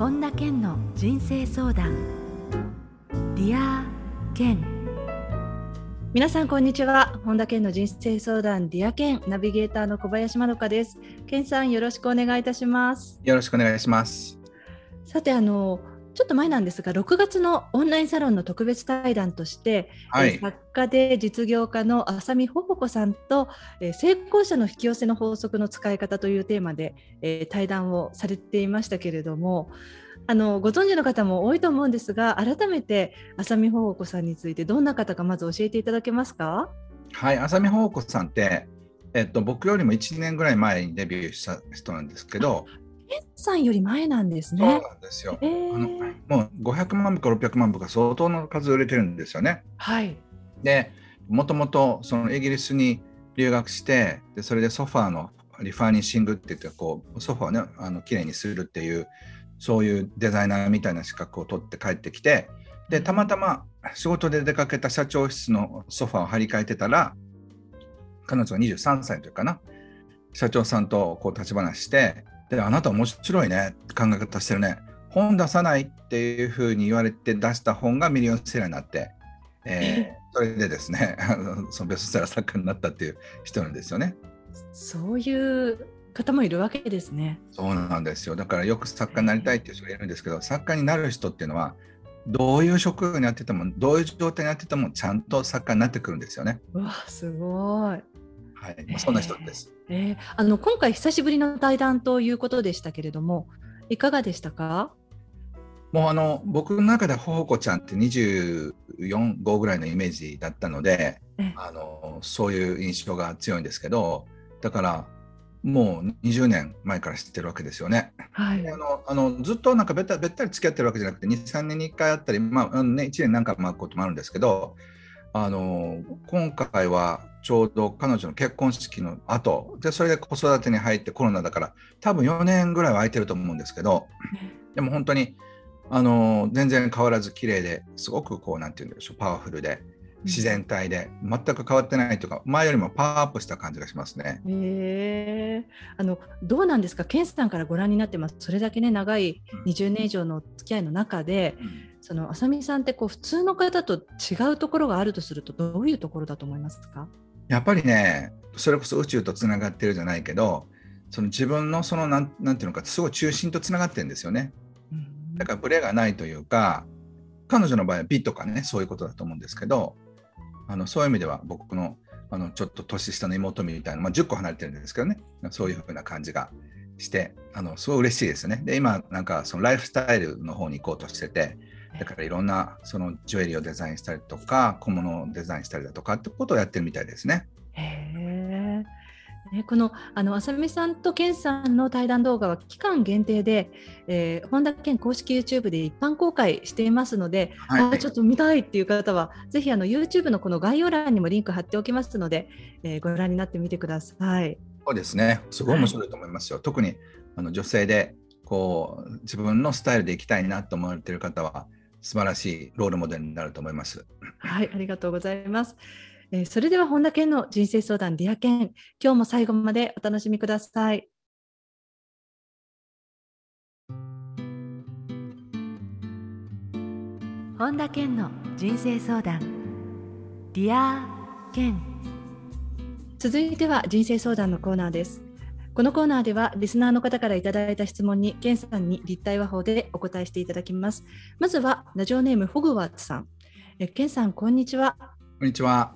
本田健の人生相談。 Dear 健皆さんこんにちは。本田健の人生相談 Dear 健ナビゲーターの小林まどかです。健さんよろしくお願いいたします。よろしくお願いします。さてあのちょっと前なんですが6月のオンラインサロンの特別対談として、はい、作家で実業家の浅見帆帆子さんと、えー、成功者の引き寄せの法則の使い方というテーマで、えー、対談をされていましたけれどもあのご存知の方も多いと思うんですが改めて浅見ほほこさんについてどんな方かまず教えていただけますか？はい浅見ほほこさんってえっと、僕よりも1年ぐらい前にデビューした人なんですけど、健さんより前なんですね。そうなんですよ。えー、あのもう500万部か600万部か相当の数売れてるんですよね。はい。で、もともとそのイギリスに留学して、でそれでソファーの refurnishing って言ってこうソファーをねあの綺麗にするっていうそういうデザイナーみたいな資格を取って帰ってきて、でたまたま仕事で出かけた社長室のソファーを張り替えてたら、彼女が23歳というかな、社長さんとこう立ち話して、で、あなた面白いね考え方してるね。本出さないっていうふうに言われて出した本がミリオンセラーになって、えー、それでですね、そのベストセラー作家になったっていう人なんですよね。そういう方もいるわけですね。そうなんですよ。だからよく作家になりたいっていう人がいるんですけど、作家になる人っていうのは、どういう職業にやってても、どういう状態にやってても、ちゃんと作家になってくるんですよね。うわ、すごい。はい、まあ、そんな人です。えー、あの今回久しぶりの対談ということでしたけれども、いかがでしたか？もうあの僕の中でほほこちゃんって24、5ぐらいのイメージだったので、あのそういう印象が強いんですけど、だからもう20年前から知ってるわけですよね。はい、あのあのずっとなんかべったべったり付き合ってるわけじゃなくて2、3年に1回あったり、まあね、1年何回も会うこともあるんですけど、あの今回はちょうど彼女の結婚式の後。でそれで子育てに入ってコロナだから多分4年ぐらいは空いてると思うんですけど。でも本当にあの全然変わらず綺麗ですごくこうなんて言うんでしょうパワフルで自然体で全く変わってないというか前よりもパワーアップした感じがしますね。へあのどうなんですか？ケンさんからご覧になってます。それだけね長い20年以上の付き合いの中で、うん、その浅見さんってこう普通の方と違うところがあるとするとどういうところだと思いますか？やっぱりねそれこそ宇宙とつながってるじゃないけどその自分のそのなんなんていうのかすごい中心とつながってるんですよね。だからブレがないというか彼女の場合は美とかねそういうことだと思うんですけどあのそういう意味では僕のあのちょっと年下の妹みたいな、まあ、10個離れてるんですけどねそういうふうな感じがしてあのすごい嬉しいですね。で今なんかそのライフスタイルの方に行こうとしててだからいろんなそのジュエリーをデザインしたりとか小物をデザインしたりだとかってことをやってるみたいですね。へね、このあの浅見さんと健さんの対談動画は期間限定で、えー、本田健公式 YouTube で一般公開していますので、はい、あちょっと見たいっていう方はぜひあの YouTube のこの概要欄にもリンク貼っておきますので、えー、ご覧になってみてください。そうですねすごい面白いと思いますよ。はい、特にあの女性でこう自分のスタイルでいきたいなと思われている方は素晴らしいロールモデルになると思います。はい、ありがとうございます。えー、それでは本田健の人生相談 Dear Ken、今日も最後までお楽しみください。本田健の人生相談 Dear Ken続いては人生相談のコーナーです。このコーナーではリスナーの方からいただいた質問にケンさんに立体話法でお答えしていただきます。まずはラジオネームホグワーツさん。えケンさんこんにちは。こんにちは。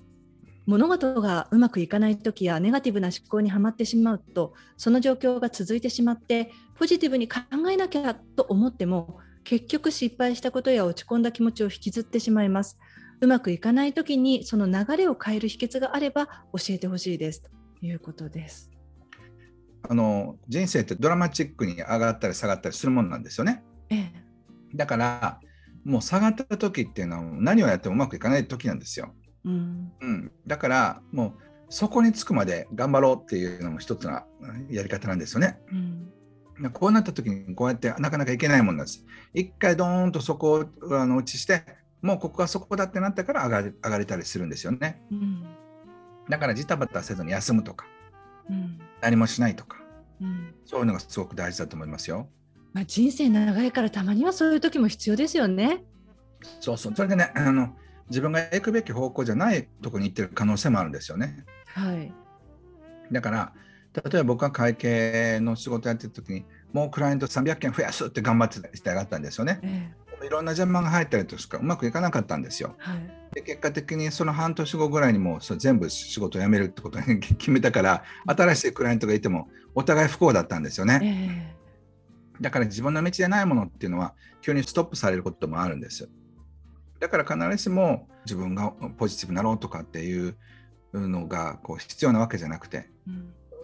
物事がうまくいかない時やネガティブな思考にはまってしまうとその状況が続いてしまってポジティブに考えなきゃと思っても結局失敗したことや落ち込んだ気持ちを引きずってしまいますうまくいかない時にその流れを変える秘訣があれば教えてほしいですということですあの人生ってドラマチックに上がったり下がったりするものなんですよね。ええ、だからもう下がった時っていうのは何をやってもうまくいかない時なんですよ。うん、うん、だからもうそこにつくまで頑張ろうっていうのも一つのやり方なんですよね。うん、こうなった時にこうやってなかなかいけないもんなんです。一回ドーンとそこをあの落ちしてもうここがそこだってなったから上がり上がれたりするんですよね。うん、だからジタバタせずに休むとか、うん、何もしないとか、うん、そういうのがすごく大事だと思いますよ。まあ、人生長いからたまにはそういう時も必要ですよね。そうそうそれでねあの自分が行くべき方向じゃないとこに行ってる可能性もあるんですよね。はい、だから例えば僕が会計の仕事やってる時にもうクライアント300件増やすって頑張ってしてやがったんですよね。えいろんな邪魔が入ったりとしかうまくいかなかったんですよ。はい、で結果的にその半年後ぐらいにもう全部仕事を辞めるってことに 決めたから新しいクライアントがいてもお互い不幸だったんですよね。えー、だから自分の道じゃないものっていうのは急にストップされることもあるんです。だから必ずしも自分がポジティブになろうとかっていうのがこう必要なわけじゃなくて、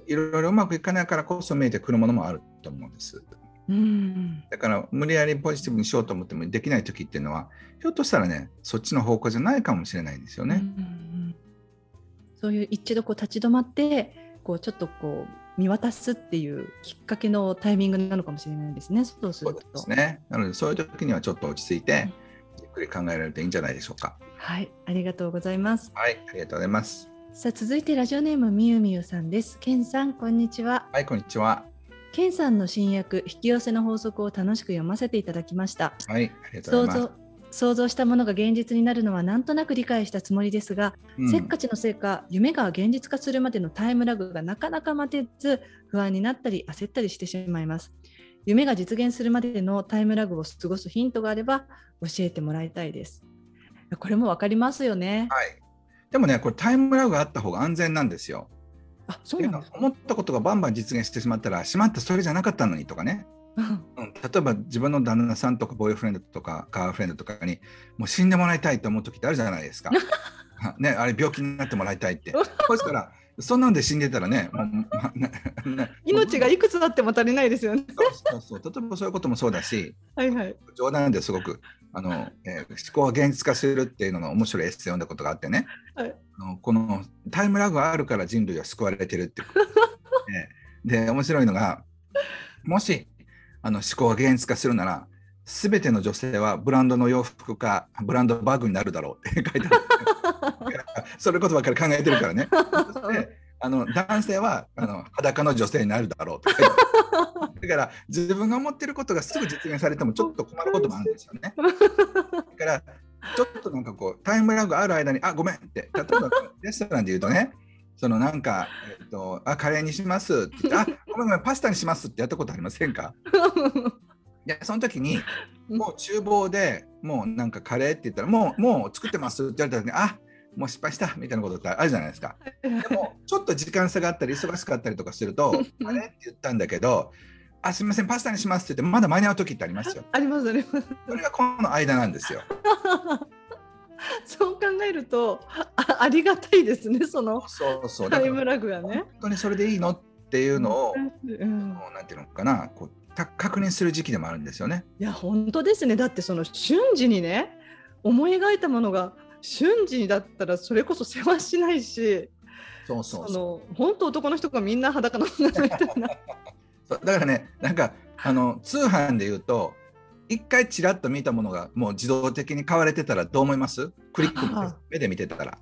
いろいろうまくいかないからこそ見えてくるものもあると思うんです。うん、だから無理やりポジティブにしようと思ってもできない時っていうのはひょっとしたらねそっちの方向じゃないかもしれないんですよね。うんうん、そういう一度こう立ち止まってこうちょっとこう見渡すっていうきっかけのタイミングなのかもしれないですね。そうすると。そうですね。なのでそういう時にはちょっと落ち着いて、ゆっくり考えられるといいんじゃないでしょうか。はい、ありがとうございます。はい、ありがとうございます。さあ続いてラジオネームみゆみゆさんです。けんさんこんにちは。はいこんにちは。ケンさんの新訳引き寄せの法則を楽しく読ませていただきました。はい、ありがとうございます。想像したものが現実になるのはなんとなく理解したつもりですが、うん、せっかちのせいか夢が現実化するまでのタイムラグがなかなか待てず不安になったり焦ったりしてしまいます。夢が実現するまでのタイムラグを過ごすヒントがあれば教えてもらいたいです。これもわかりますよね。はい。でもねこれタイムラグがあった方が安全なんですよあそうなん思ったことがバンバン実現してしまったらしまったそれじゃなかったのにとかね、うん、例えば自分の旦那さんとかボーイフレンドとかカーフレンドとかにもう死んでもらいたいと思う時ってあるじゃないですか。ね、あれ病気になってもらいたいって。そしたらそんなんで死んでたらね、命がいくつだっても足りないですよね。そうそう。例えばそういうこともそうだし、はいはい、冗談ですごくあの、えー、思考が現実化するっていうのの面白いエッセイ読んだことがあってね、はい、あのこのタイムラグがあるから人類は救われてるって でで面白いのがもしあの思考が現実化するなら全ての女性はブランドの洋服かブランドバッグになるだろうって書いてある。それことばっかり考えてるからね。あの男性はあの裸の女性になるだろうと。か だから自分が思ってることがすぐ実現されてもちょっと困ることもあるんですよね。だからちょっとなんかこうタイムラグある間に「あごめん」って。例えばレストランで言うとねそのなんか、えっと、あカレーにします。ってあごめんごめんパスタにしますってやったことありませんか？いやその時にもう厨房でもうなんかカレーって言ったらもうもう作ってますって言われた時にあもう失敗したみたいなことってあるじゃないですか。でもちょっと時間差があったり忙しかったりとかすると「あれ?」って言ったんだけど「あすみませんパスタにします」って言ってまだ間に合う時ってありますよ。ありますあります。それがこの間なんですよ。そう考えるとあありがたいですねそのそうそうタイムラグがね。本当にそれでいいのっていうのを、うん、なんていうのかなこう確認する時期でもあるんですよね。いや本当ですねだってその瞬時にね思い描いたものが瞬時だったらそれこそ世話しないしそうそうその本当男の人がみんな裸のみたいな だからねなんかあの通販で言うと一回ちらっと見たものがもう自動的に買われてたらどう思います？クリック目で見てたら。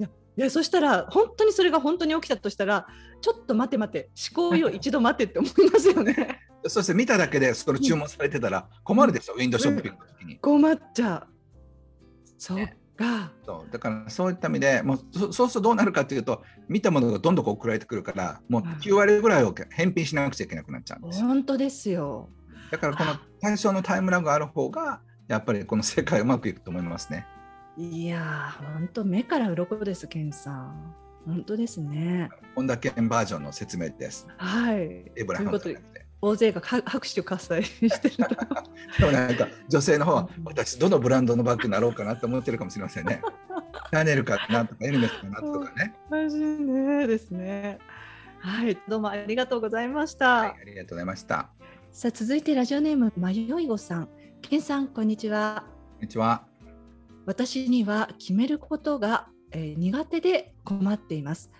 いやいやそしたら本当にそれが本当に起きたとしたらちょっと待て待て思考よ一度待てって思いますよね。そして見ただけでそれ注文されてたら困るでしょ、うん、ウィンドウショッピングの時に。困っちゃう。そうか。そうだからそういった意味でもうそうするとどうなるかというと見たものがどんどん送られてくるからもう9割ぐらいを返品しなくちゃいけなくなっちゃうんです本当ですよ。だからこの対象のタイムラグがある方がやっぱりこの世界うまくいくと思いますね。いや本当目から鱗です、ケンさん。本当ですね。本田健バージョンの説明です。はい。エブラハムじゃなくて。大勢が拍手喝采してる でもなんか女性の方は私どのブランドのバッグになろうかなと思ってるかもしれませんね。シャネルかなとかエルメスかなとかね。マジねですね。はい、どうもありがとうございました。はい、ありがとうございました。さあ続いてラジオネームまよいごさん、けんさんこんにちは。こんにちは。私には決めることが、えー、苦手で困っています。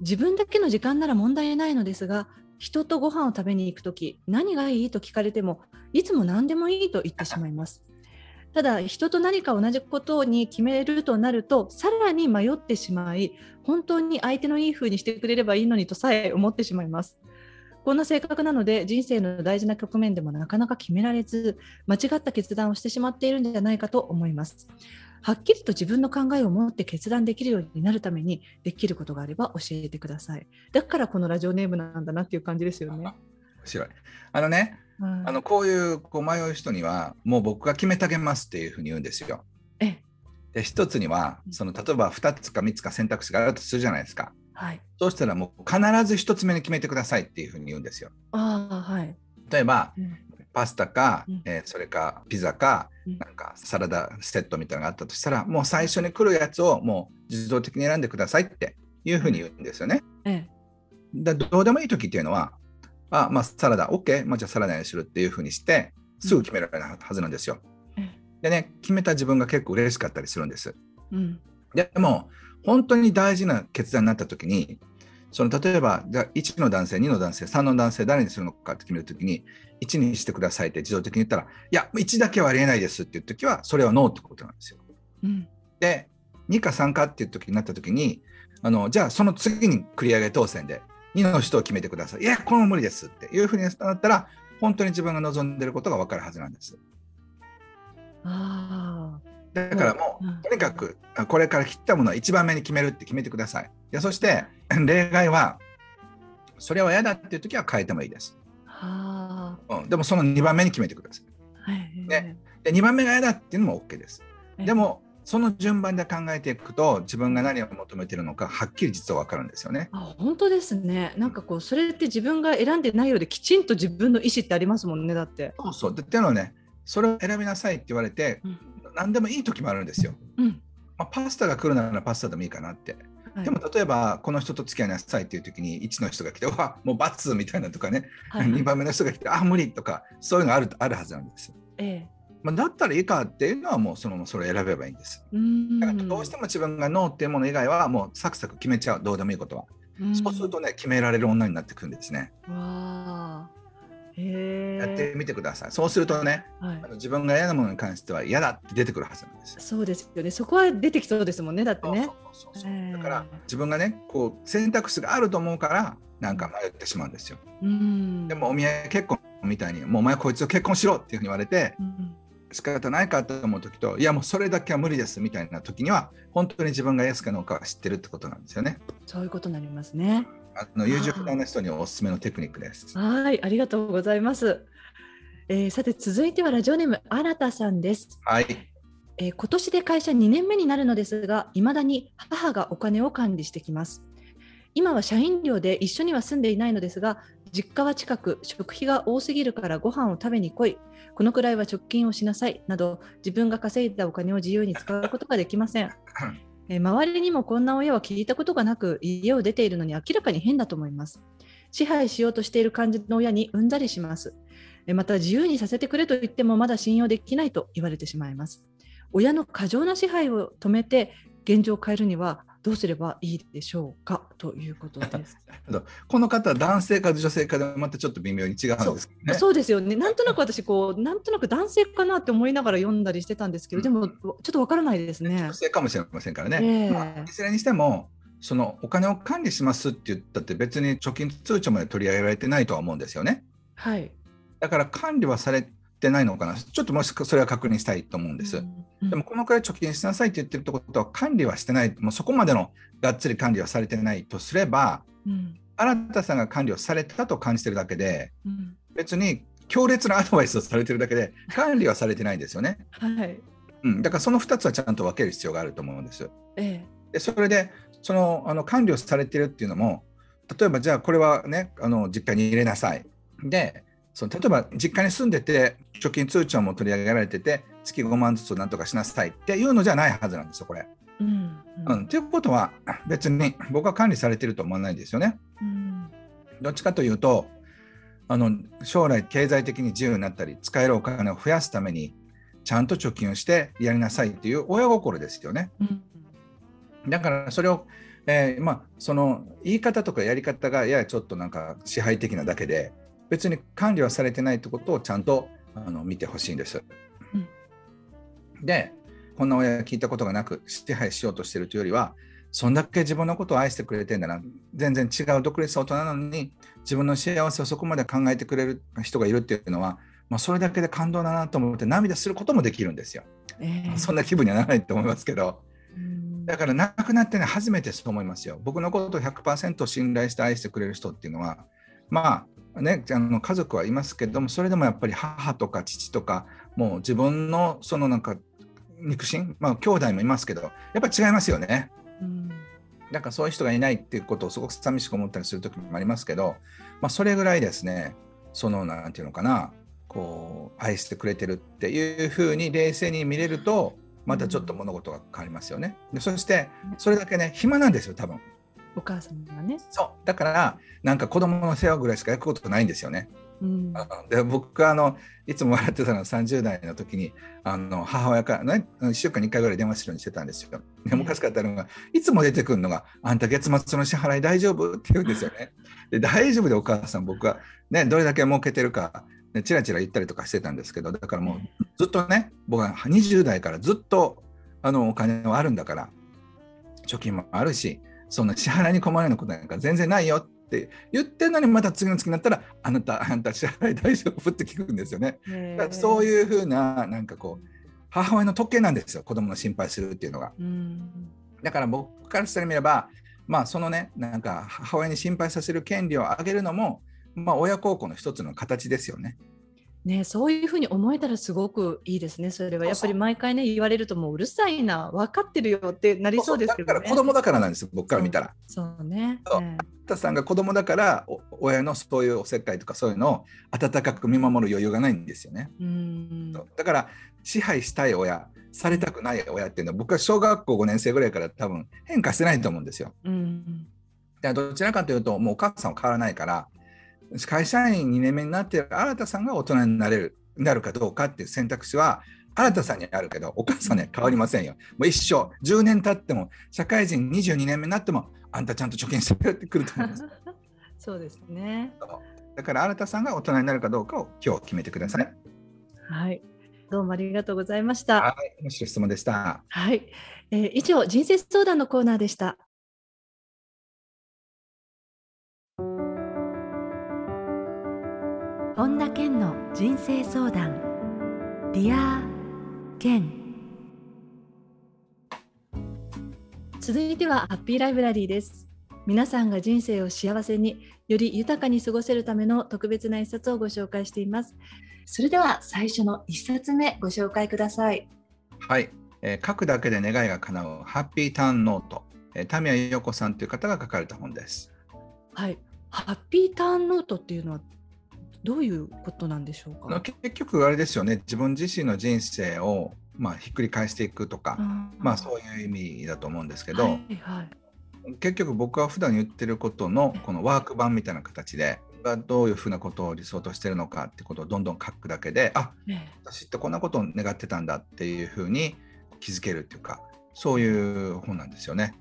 自分だけの時間なら問題ないのですが人とご飯を食べに行くとき何がいいと聞かれてもいつも何でもいいと言ってしまいます。ただ人と何か同じことに決めるとなるとさらに迷ってしまい本当に相手のいい風にしてくれればいいのにとさえ思ってしまいます。こんな性格なので人生の大事な局面でもなかなか決められず間違った決断をしてしまっているんじゃないかと思います。はっきりと自分の考えを持って決断できるようになるためにできることがあれば教えてください。だからこのラジオネームなんだなっていう感じですよね。面白い。あのね、うん、あのこういうこう迷う人にはもう僕が決めてあげますっていうふうに言うんですよ。えで一つにはその例えば2つか3つか選択肢があるとするじゃないですかはい、そうしたらもう必ず1つ目に決めてくださいっていうふうに言うんですよ。あはい、例えば、うん、パスタか、うん、えー、それかピザか、うん、なんかサラダセットみたいなのがあったとしたらもう最初に来るやつをもう自動的に選んでくださいっていうふうに言うんですよね。ええ、だどうでもいい時っていうのはあまあサラダ OK、まあ、じゃあサラダにするっていうふうにしてすぐ決められるはずなんですよ。でね決めた自分が結構嬉しかったりするんです。うん、でも本当に大事な決断になった時にその例えばじゃ1の男性2の男性3の男性誰にするのかって決める時に1にしてくださいって自動的に言ったらいや1だけはありえないですっていう時はそれはノーってことなんですよ。うん、で2か3かっていう時になった時にあのじゃあその次に繰り上げ当選で2の人を決めてください。いやこれも無理ですっていうふうになったら本当に自分が望んでることが分かるはずなんです。あだからもう、とにかくこれから切ったものは1番目に決めるって決めてください。でそして 例外はそれは嫌だっていう時は変えてもいいです。はあ、うん、でもその2番目に決めてください。はい、ね、で2番目が嫌だっていうのも OK です。でもその順番で考えていくと自分が何を求めているのかはっきり実は分かるんですよね。あ本当ですね。なんかこうそれって自分が選んでないようできちんと自分の意思ってありますもんねだって。そうそう。っていうのはねそれを選びなさいって言われて、うん、何でもいい時もあるんですよ。うんまあ、パスタが来るならパスタでもいいかなって。はい、でも例えばこの人と付き合いなさいっていう時に1の人が来て「わもう罰」みたいなとかね、はい、2番目の人が来て「あ無理」とかそういうのあるあるはずなんです。ええまあ、だったらいいかっていうのはもうそのそれを選べばいいんです。だからどうしても自分がノーっていうもの以外はもうサクサク決めちゃうどうでもいいことは。そうするとね決められる女になってくるんですね。わやってみてください。そうするとね、はい、自分が嫌なものに関しては嫌だって出てくるはずなんです。そうですよね。そこは出てきそうですもんね。だってね。だから自分がね、こう選択肢があると思うからなんか迷ってしまうんですよ。うん、でもお見合い結婚みたいにもうお前こいつと結婚しろっていうふうに言われて。うん仕方ないかと思う時といやもうそれだけは無理ですみたいな時には本当に自分が安かのか知ってるってことなんですよね。そういうことになりますね。あの優柔不断な人におすすめのテクニックです。はい、ありがとうございます。えー、さて続いてはラジオネーム新田さんです。はい。えー、今年で会社2年目になるのですが、いまだに母がお金を管理してきます。今は社員寮で一緒には住んでいないのですが、実家は近く、食費が多すぎるからご飯を食べに来い、このくらいは貯金をしなさいなど、自分が稼いだお金を自由に使うことができません。え周りにもこんな親は聞いたことがなく家を出ているのに明らかに変だと思います。支配しようとしている感じの親にうんざりします。また自由にさせてくれと言ってもまだ信用できないと言われてしまいます。親の過剰な支配を止めて現状を変えるにはどうすればいいでしょうか？ということです。この方男性か女性かでまたちょっと微妙に違うんですね。そうですよね。なんとなく私こうなんとなく男性かなって思いながら読んだりしてたんですけど、でもちょっとわからないですね。女性かもしれませんからね。えーまあ、いずれにしてもそのお金を管理しますって言ったって別に貯金通帳まで取り上げられてないとは思うんですよね。はい。だから管理はされてないのかな。ちょっともしそれは確認したいと思うんです。うん、でもこのくらい貯金しなさいって言ってるってことは管理はしてない。もうそこまでのがっつり管理はされてないとすれば、うん、新田さんが管理をされたと感じてるだけで、うん、別に強烈なアドバイスをされてるだけで管理はされてないんですよね。はい。うん、だからその2つはちゃんと分ける必要があると思うんです。ええ、でそれでそのあの管理をされてるっていうのも例えばじゃあこれはねあの実家に入れなさい。でその例えば実家に住んでて貯金通帳も取り上げられてて月5万ずつなんとかしなさいっていうのじゃないはずなんですよこれ。うんうん、っていうことは別に僕は管理されてると思わないですよね。うん、どっちかというとあの将来経済的に自由になったり使えるお金を増やすためにちゃんと貯金をしてやりなさいっていう親心ですよね。うん、だからそれを、えー、まあ、その言い方とかやり方がややちょっとなんか支配的なだけで別に管理はされてないってことをちゃんとあの見てほしいんです。うん、でこんな親聞いたことがなく支配しようとしてるというよりはそんだけ自分のことを愛してくれてんだな全然違う独立した大人なのに自分の幸せをそこまで考えてくれる人がいるっていうのは、まあ、それだけで感動だなと思って涙することもできるんですよ。えー、そんな気分にはならないと思いますけど。だから亡くなってね初めてそう思いますよ。僕のことを100%信頼して愛してくれる人っていうのはまあねあの家族はいますけどもそれでもやっぱり母とか父とかもう自分のそのなんか肉親まあ兄弟もいますけどやっぱり違いますよね。うんなんかそういう人がいないっていうことをすごく寂しく思ったりする時もありますけど、まあ、それぐらいですねその何て言うのかなこう愛してくれてるっていうふうに冷静に見れるとまたちょっと物事が変わりますよね。でそしてそれだけね暇なんですよ多分。お母さんがね。そうだからなんか子供の世話ぐらいしかやることないんですよね。うん、で僕があのいつも笑ってたのは30代の時にあの母親から、ね、1週間に1回ぐらい電話するようにしてたんですよ。で昔からったのがいつも出てくるのが「あんた月末の支払い大丈夫?」って言うんですよね。で大丈夫でお母さん僕は、ね、どれだけ儲けてるか、ね、チラチラ言ったりとかしてたんですけどだからもうずっとね僕は20代からずっとあのお金はあるんだから貯金もあるしそんな支払いに困るようなことなんか全然ないよって言ってるのにまた次の月になったらあなたあんた支払い大丈夫って聞くんですよね。そういうふうななんかこう母親の特権なんですよ子供の心配するっていうのが。だから僕からしたら見ればまあそのねなんか母親に心配させる権利をあげるのもまあ親孝行の一つの形ですよね。ね、そういうふうに思えたらすごくいいですね。それはやっぱり毎回ね言われるともううるさいな分かってるよってなりそうですけど、ね、だから子供だからなんです僕から見たら。そうね。そうねたさんが子供だから親のそういうおせっかいとかそういうのを温かく見守る余裕がないんですよね。うんだから支配したい親されたくない親っていうのは僕は小学校5年生ぐらいから多分変化してないと思うんですよ。うん、どちらかというともうお母さんは変わらないから会社員2年目になって新さんが大人になれるなるかどうかっていう選択肢は新さんにあるけどお母さんには変わりませんよ。もう一生10年経っても社会人22年目になってもあんたちゃんと貯金してくると思います。そうですね。だから新さんが大人になるかどうかを今日決めてください。はい。どうもありがとうございました。はい、面白い質問でした。はい、えー、以上人生相談のコーナーでした。本田健の人生相談。 Dear Ken続いてはハッピーライブラリーです。皆さんが人生を幸せにより豊かに過ごせるための特別な一冊をご紹介しています。それでは最初の一冊目ご紹介ください。はい、えー、書くだけで願いが叶うハッピーターンノート、えー、田宮陽子さんという方が書かれた本です。はい。ハッピーターンノートっていうのはどういうことなんでしょうか？結局あれですよね。自分自身の人生をまあひっくり返していくとか、まあそういう意味だと思うんですけど、はいはい、結局僕は普段言ってることのこのワーク版みたいな形でがどういうふうなことを理想としてるのかってことをどんどん書くだけであ、ね、私ってこんなことを願ってたんだっていうふうに気づけるっていうかそういう本なんですよね。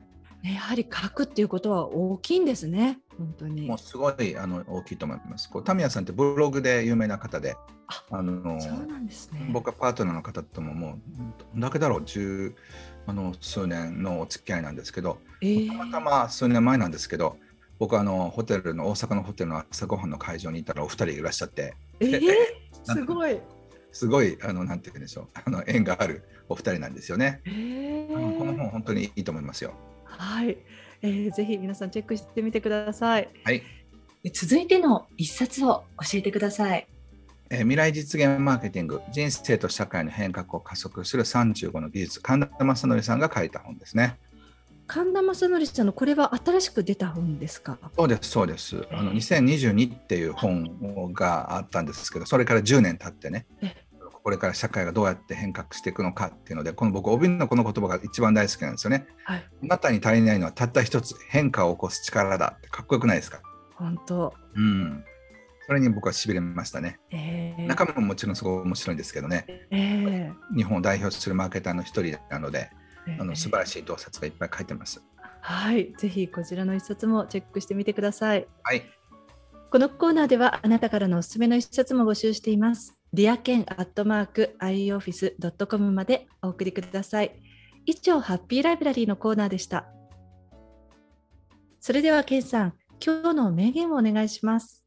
ね、やはり書くっていうことは大きいんですね、本当に。もうすごいあの大きいと思います。こうタミヤさんってブログで有名な方で、あのね。僕はパートナーの方とももうどんだけだろう十あの数年のお付き合いなんですけど、えー、たまたま数年前なんですけど、僕あのホテルの大阪のホテルの朝ごはんの会場にいたらお二人いらっしゃって、えー、すごい。すごいあのなんて言うんでしょうあの縁があるお二人なんですよね。えー、この本本当にいいと思いますよ。はい、えー、ぜひ皆さんチェックしてみてください。はい。続いての一冊を教えてください。えー、未来実現マーケティング人生と社会の変革を加速する35の技術神田正則さんが書いた本ですね。神田正則さんのこれは新しく出た本ですか？そうですそうですあの2022っていう本があったんですけどそれから10年経ってねこれから社会がどうやって変革していくのかっていうのでこの僕帯のこの言葉が一番大好きなんですよね、はい、あなたに足りないのはたった一つ変化を起こす力だ。ってかっこよくないですか？本当。うん。それに僕はしびれましたね、えー、中身ももちろんすごい面白いんですけどね、えー、日本を代表するマーケターの一人なので、えー、あの素晴らしい洞察がいっぱい書いてます。はい。ぜひこちらの一冊もチェックしてみてください。はい。このコーナーではあなたからのおすすめの一冊も募集していますリアケンアットマーク ioffice.com までお送りください。以上、ハッピーライブラリーのコーナーでした。それではケンさん今日の名言をお願いします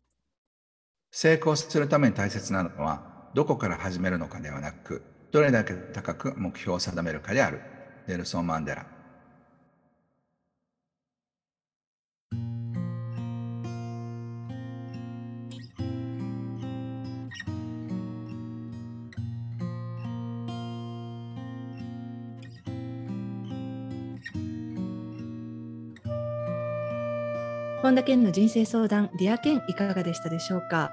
成功するために大切なのはどこから始めるのかではなくどれだけ高く目標を定めるかであるネルソン・マンデラ本田健の人生相談 Dear Kenいかがでしたでしょうか？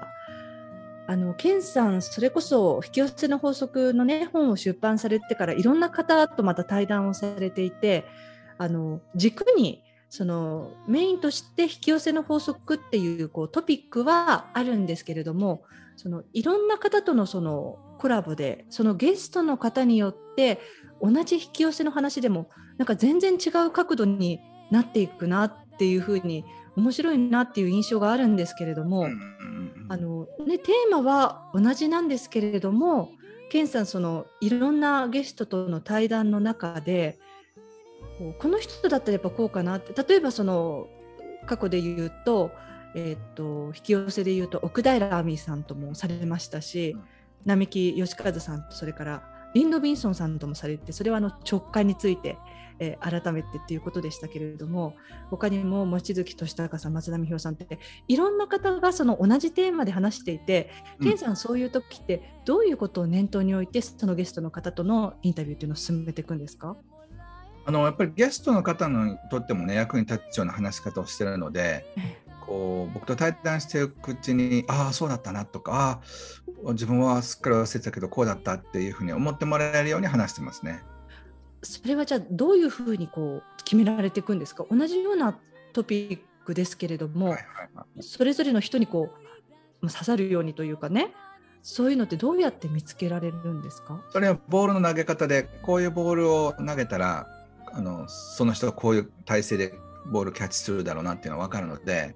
あの健さんそれこそ引き寄せの法則のね本を出版されてからいろんな方とまた対談をされていてあの軸にそのメインとして引き寄せの法則っていうこうトピックはあるんですけれどもそのいろんな方とのそのコラボでそのゲストの方によって同じ引き寄せの話でもなんか全然違う角度になっていくなっていうふうに面白いなっていう印象があるんですけれども、あのね、テーマは同じなんですけれども健さんそのいろんなゲストとの対談の中でこの人だったらやっぱこうかなって例えばその過去で言うと,、えー、っと引き寄せで言うと奥平亜美さんともされましたし、並木義和さんとそれからリンド・ビンソンさんともされてそれはあの直感についてえー、改めてっていうことでしたけれども他にも望月俊孝さん松田美穂さんっていろんな方がその同じテーマで話していて、うん、健さんそういう時ってどういうことを念頭に置いてそのゲストの方とのインタビューっていうのを進めていくんですか？あのやっぱりゲストの方にとってもね役に立つような話し方をしてるので、こう僕と対談していくうちにああそうだったなとかあ自分はすっかり忘れてたけどこうだったっていうふうに思ってもらえるように話してますね。それはじゃあどういうふうにこう決められていくんですか？同じようなトピックですけれども、はいはいはい、それぞれの人にこう刺さるようにというかね。そういうのってどうやって見つけられるんですか？それはボールの投げ方でこういうボールを投げたらあのその人がこういう体勢でボールキャッチするだろうなっていうのは分かるので、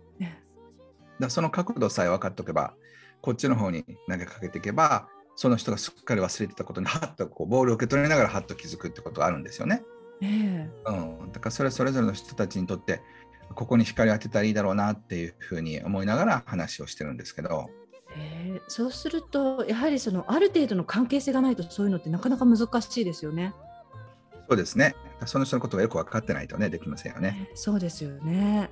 だその角度さえ分かっておけばこっちの方に投げかけていけばその人がすっかり忘れてたことにはっとこうボールを受け取りながらはっと気づくってことがあるんですよね。えー、うん、だからそれはそれぞれの人たちにとってここに光を当てたらいいだろうなっていうふうに思いながら話をしてるんですけど。えー、そうするとやはりそのある程度の関係性がないとそういうのってなかなか難しいですよね。そうですね。その人のことがよく分かってないとねできませんよね。そうですよね。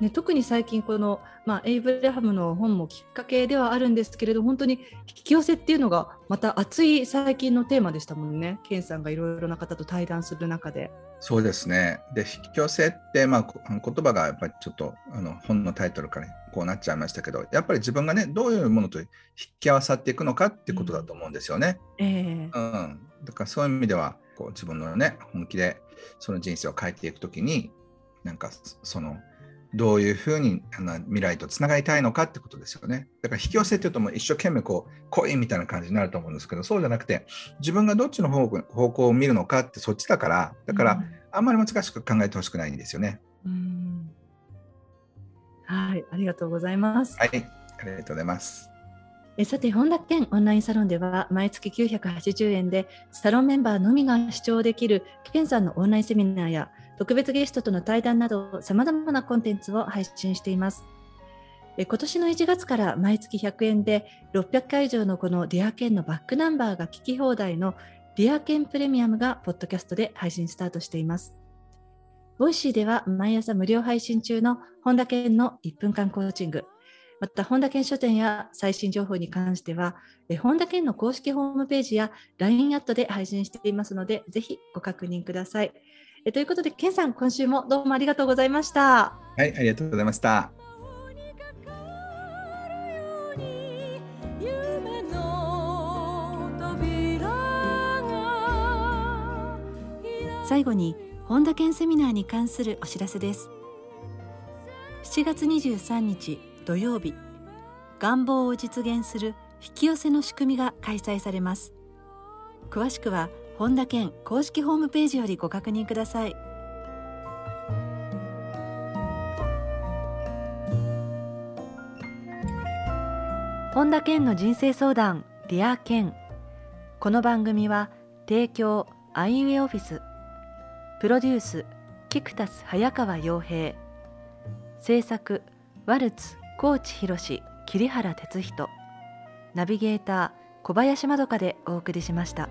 ね、特に最近この、まあ、エイブラハムの本もきっかけではあるんですけれど本当に引き寄せっていうのがまた熱い最近のテーマでしたもんね。ケンさんがいろいろな方と対談する中で。そうですね。で引き寄せって、まあ、言葉がやっぱりちょっとあの本のタイトルからこうなっちゃいましたけどやっぱり自分がねどういうものと引き合わさっていくのかってことだと思うんですよね。うん、えー、うん、だからそういう意味ではこう自分のね本気でその人生を変えていくときになんかそのどういうふうにあの未来とつながりたいのかってことですよね。だから引き寄せっていうともう一生懸命こう恋みたいな感じになると思うんですけどそうじゃなくて自分がどっちの方方向を見るのかってそっちだからだから、あんまり難しく考えてほしくないんですよね。はいありがとうございます。はいありがとうございます。えさて、本田健オンラインサロンでは毎月980円でサロンメンバーのみが視聴できる健さんのオンラインセミナーや特別ゲストとの対談など様々なコンテンツを配信しています。今年の1月から毎月100円で600回以上のこの Dear Kenのバックナンバーが聞き放題の Dear Kenプレミアムがポッドキャストで配信スタートしています。 Voicy では毎朝無料配信中の本田健の1分間コーチング、また本田健書店や最新情報に関しては、本田健の公式ホームページや LINE アットで配信していますので、ぜひご確認ください。えということで、ケンさん、今週もどうもありがとうございました。はい、ありがとうございました。最後に本田健セミナーに関するお知らせです7月23日土曜日願望を実現する引き寄せの仕組みが開催されます詳しくは本田健公式ホームページよりご確認ください。本田健の人生相談 Dear Ken。この番組は提供アイウエオオフィス。プロデュースキクタス早川洋平。制作ワルツ高知博桐原哲人。ナビゲーター小林まどかでお送りしました。